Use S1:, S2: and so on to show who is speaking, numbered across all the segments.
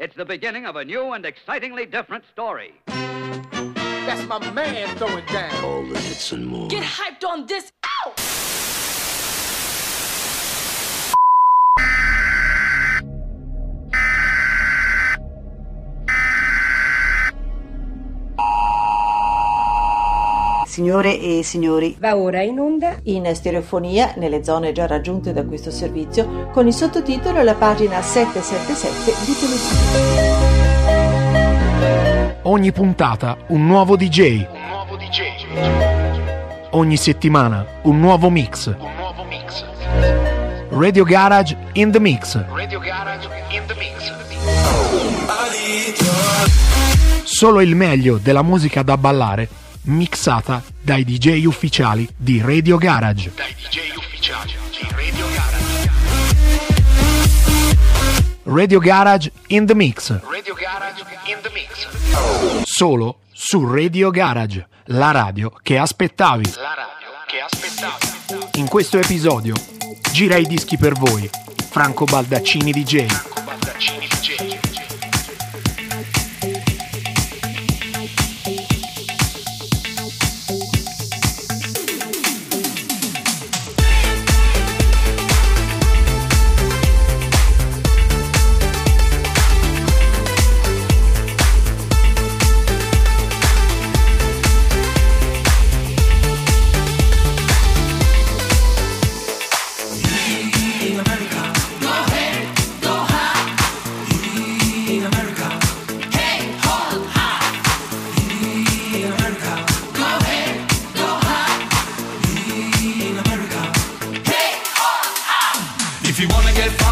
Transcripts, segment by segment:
S1: It's the beginning of a new and excitingly different story.
S2: That's my man throwing down.
S3: All the hits and more.
S4: Get hyped on this.
S5: Signore e signori,
S6: Va ora in onda
S5: in stereofonia nelle zone già raggiunte da questo servizio con il sottotitolo alla pagina 777 di televisione.
S7: Ogni puntata un nuovo DJ. Ogni settimana un nuovo mix. Radio Garage in the Mix. Solo il meglio della musica da ballare mixata dai DJ ufficiali di Radio Garage. Radio Garage in the Mix. Solo su Radio Garage, la radio che aspettavi. In questo episodio gira i dischi per voi, Franco Baldaccini DJ.
S8: If you wanna get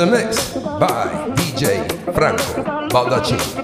S9: the
S10: mix by DJ
S11: DJ Franco Baldacci.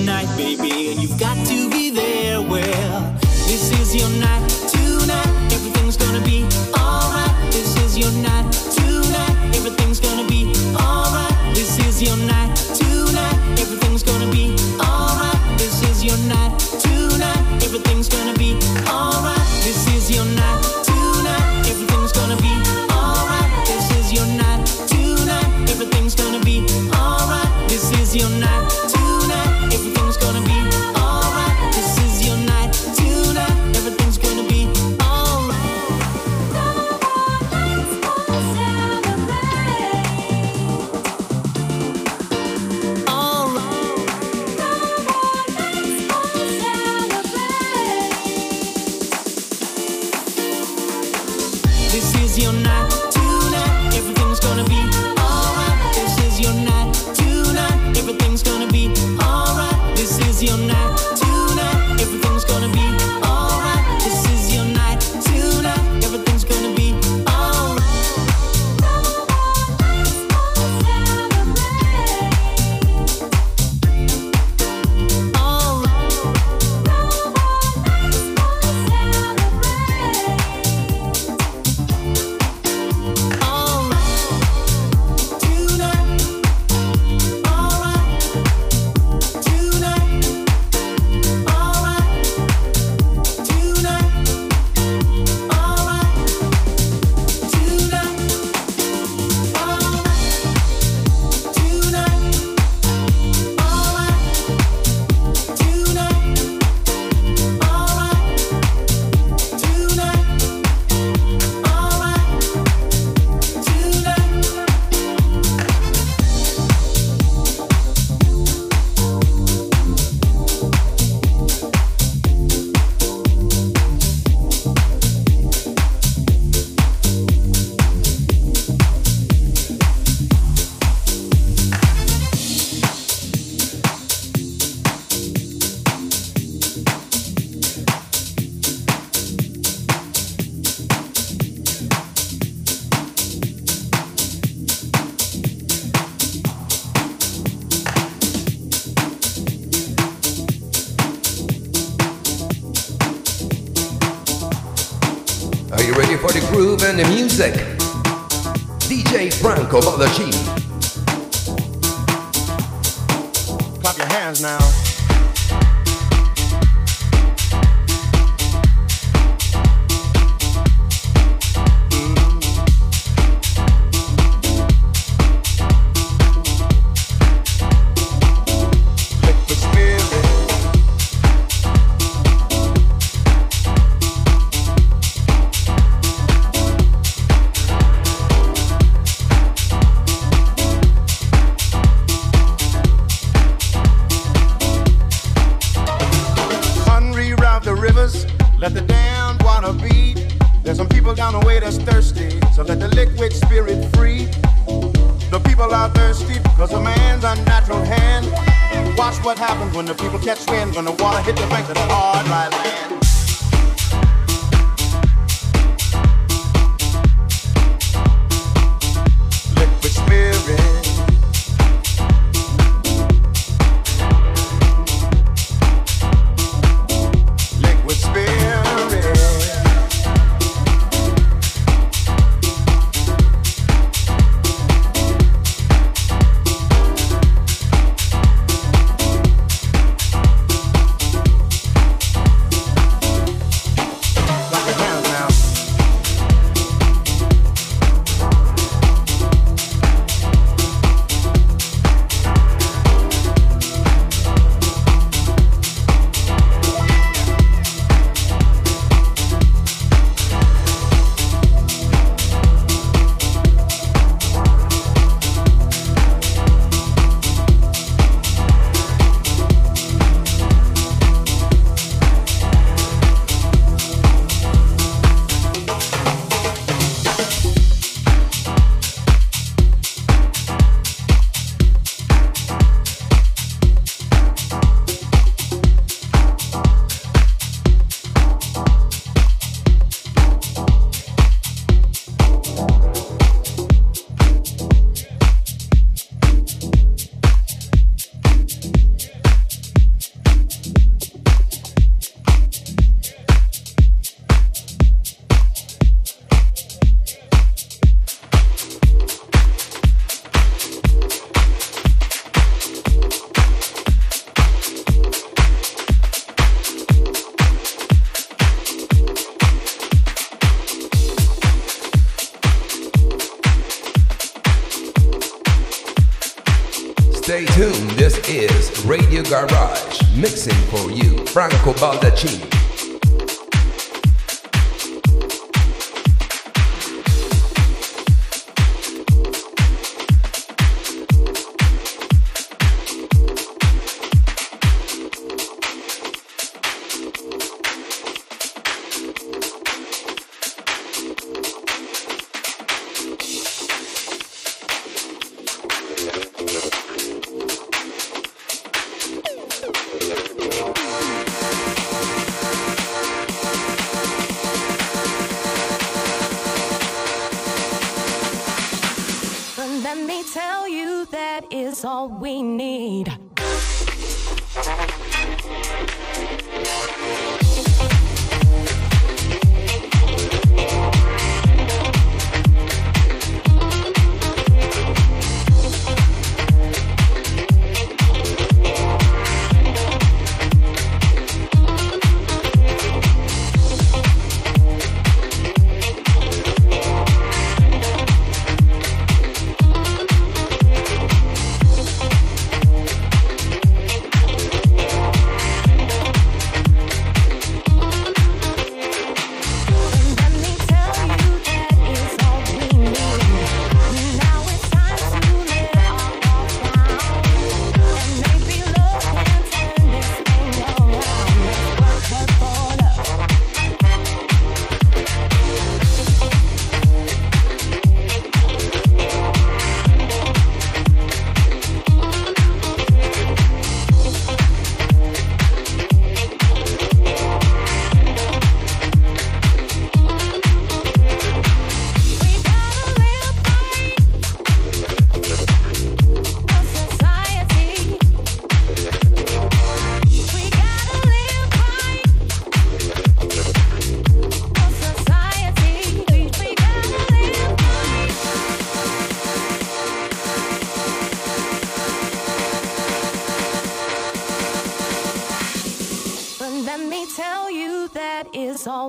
S11: tonight, baby, and you've got to be there. Well, this is your night tonight. Everything's gonna be alright. This is your night tonight. Everything's gonna be alright. This is your night tonight. Everything's gonna be alright. This is your night tonight. Everything's gonna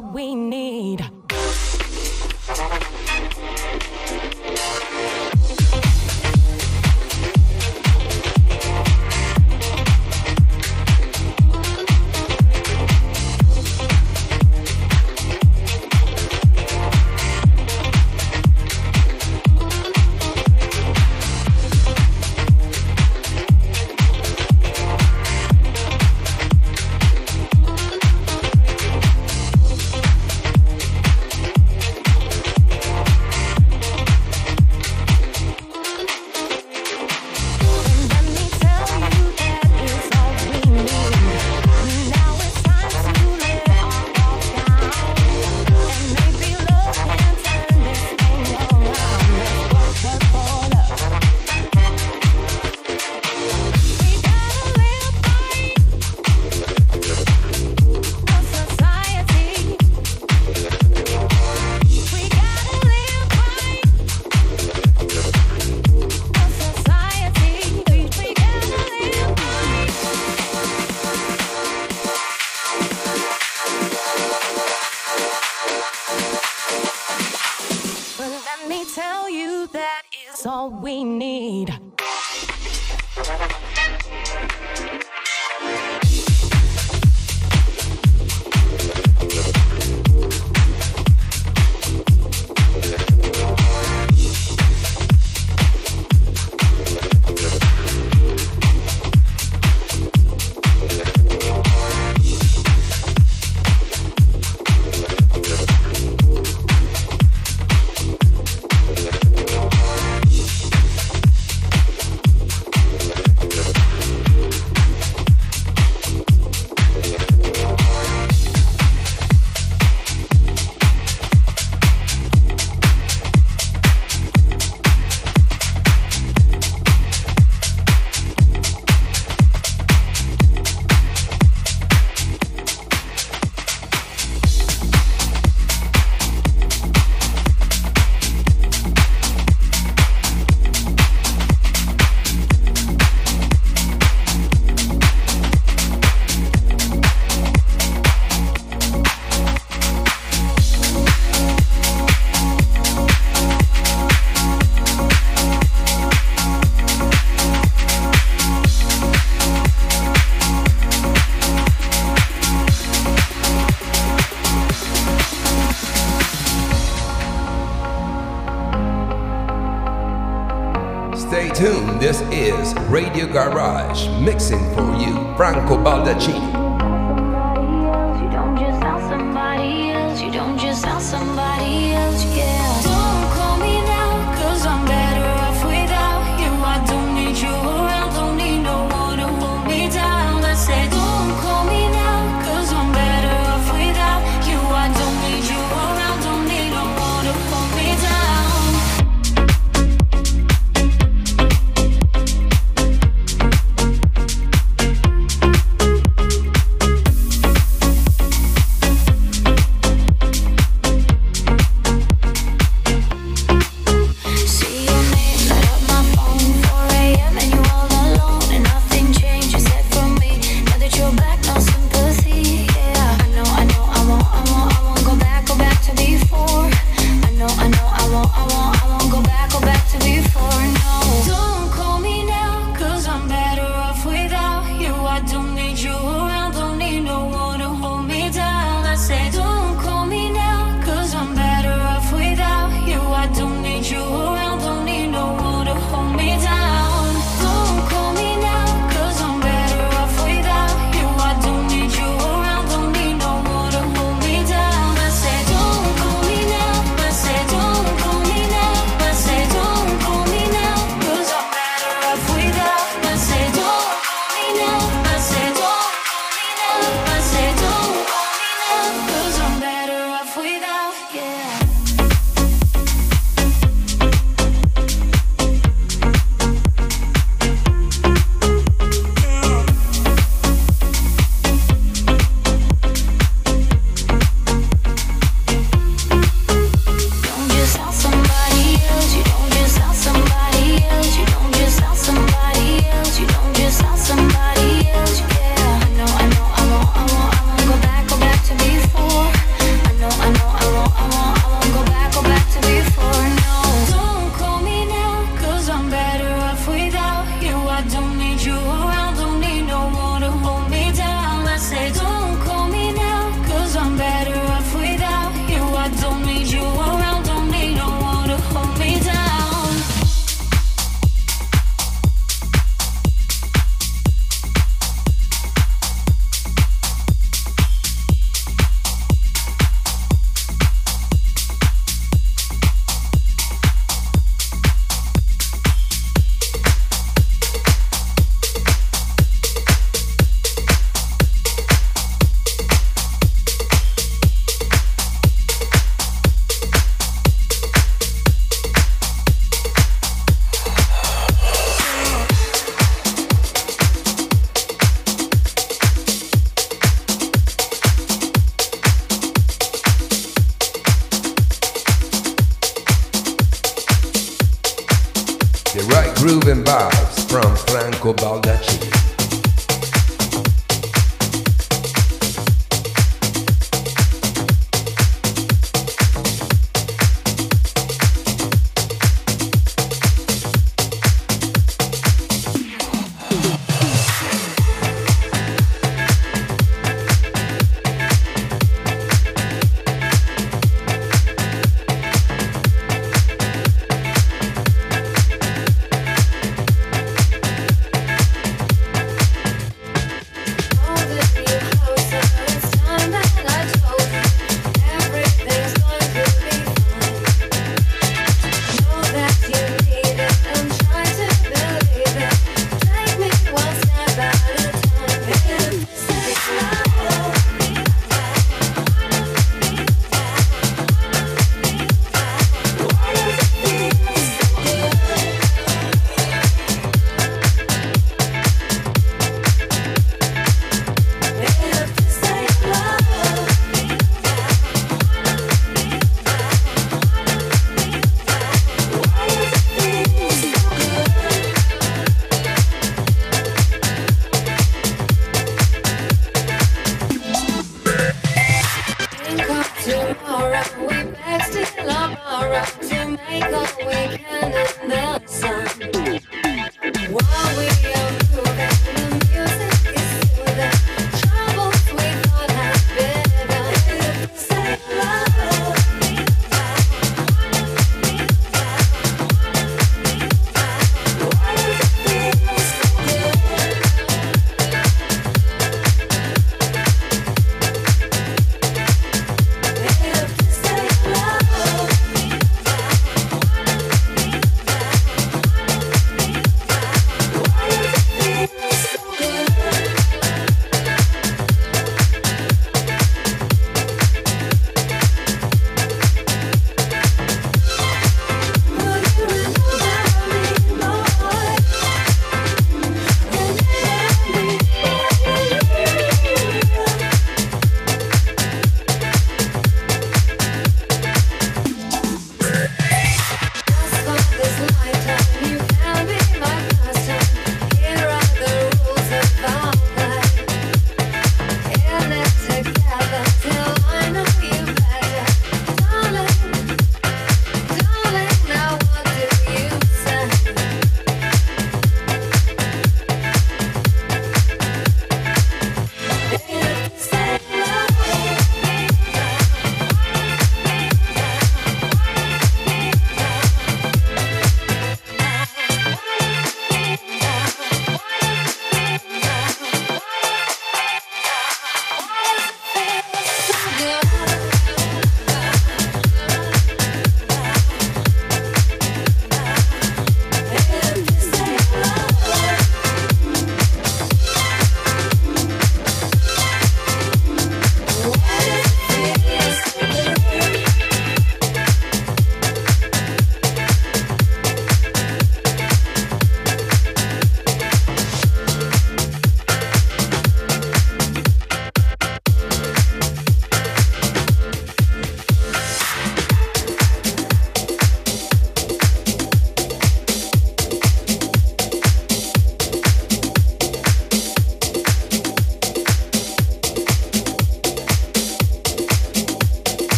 S12: we.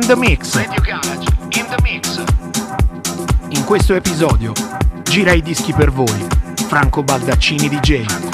S7: In the Mix. In questo episodio gira i dischi per voi, Franco Baldaccini DJ.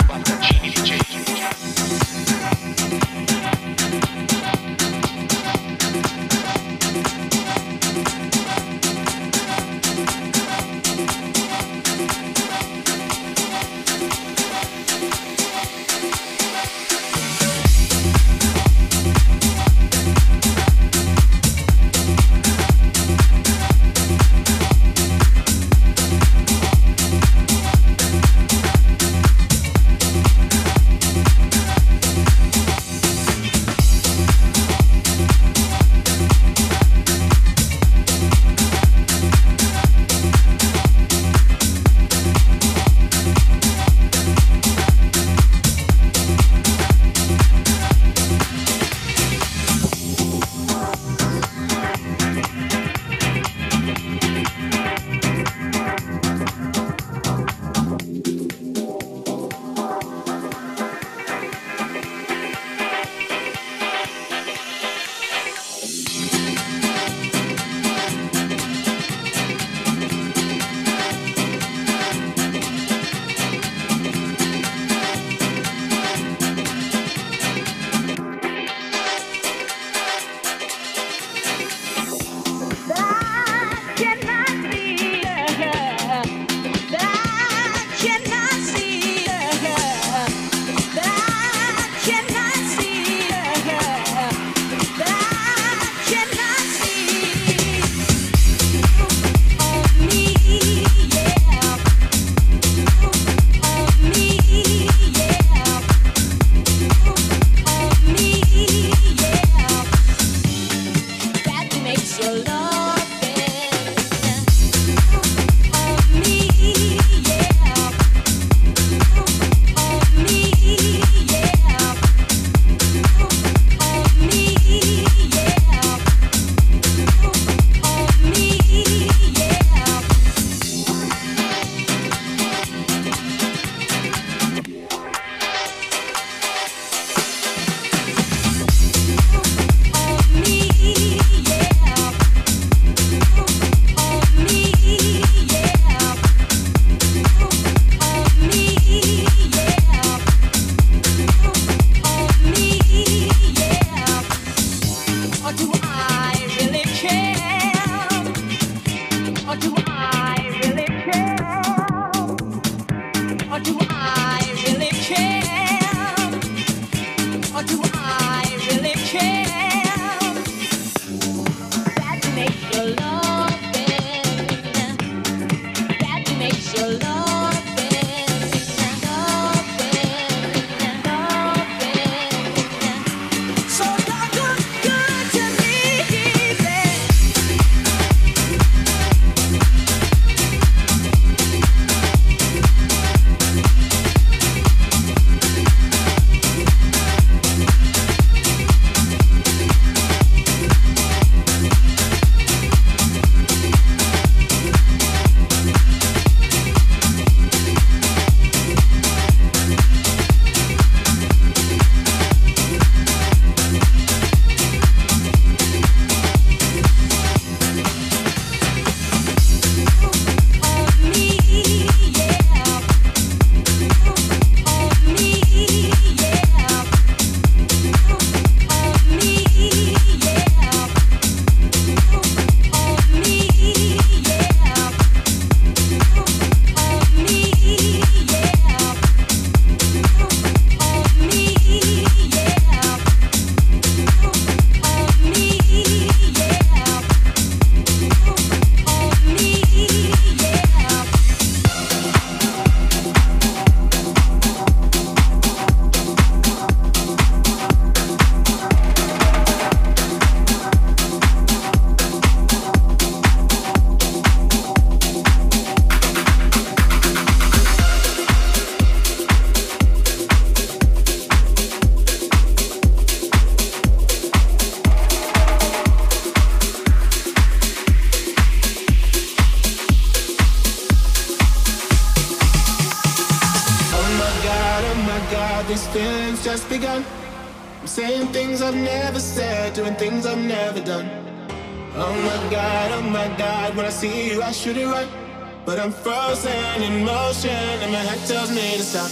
S13: need to stop.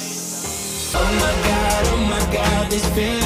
S13: Oh my god, oh my god, this feeling.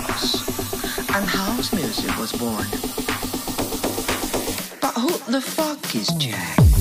S14: house, and house music was born. But who the fuck is Jack?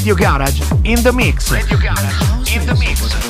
S15: Radio Garage in the mix. Radio Garage in the mix.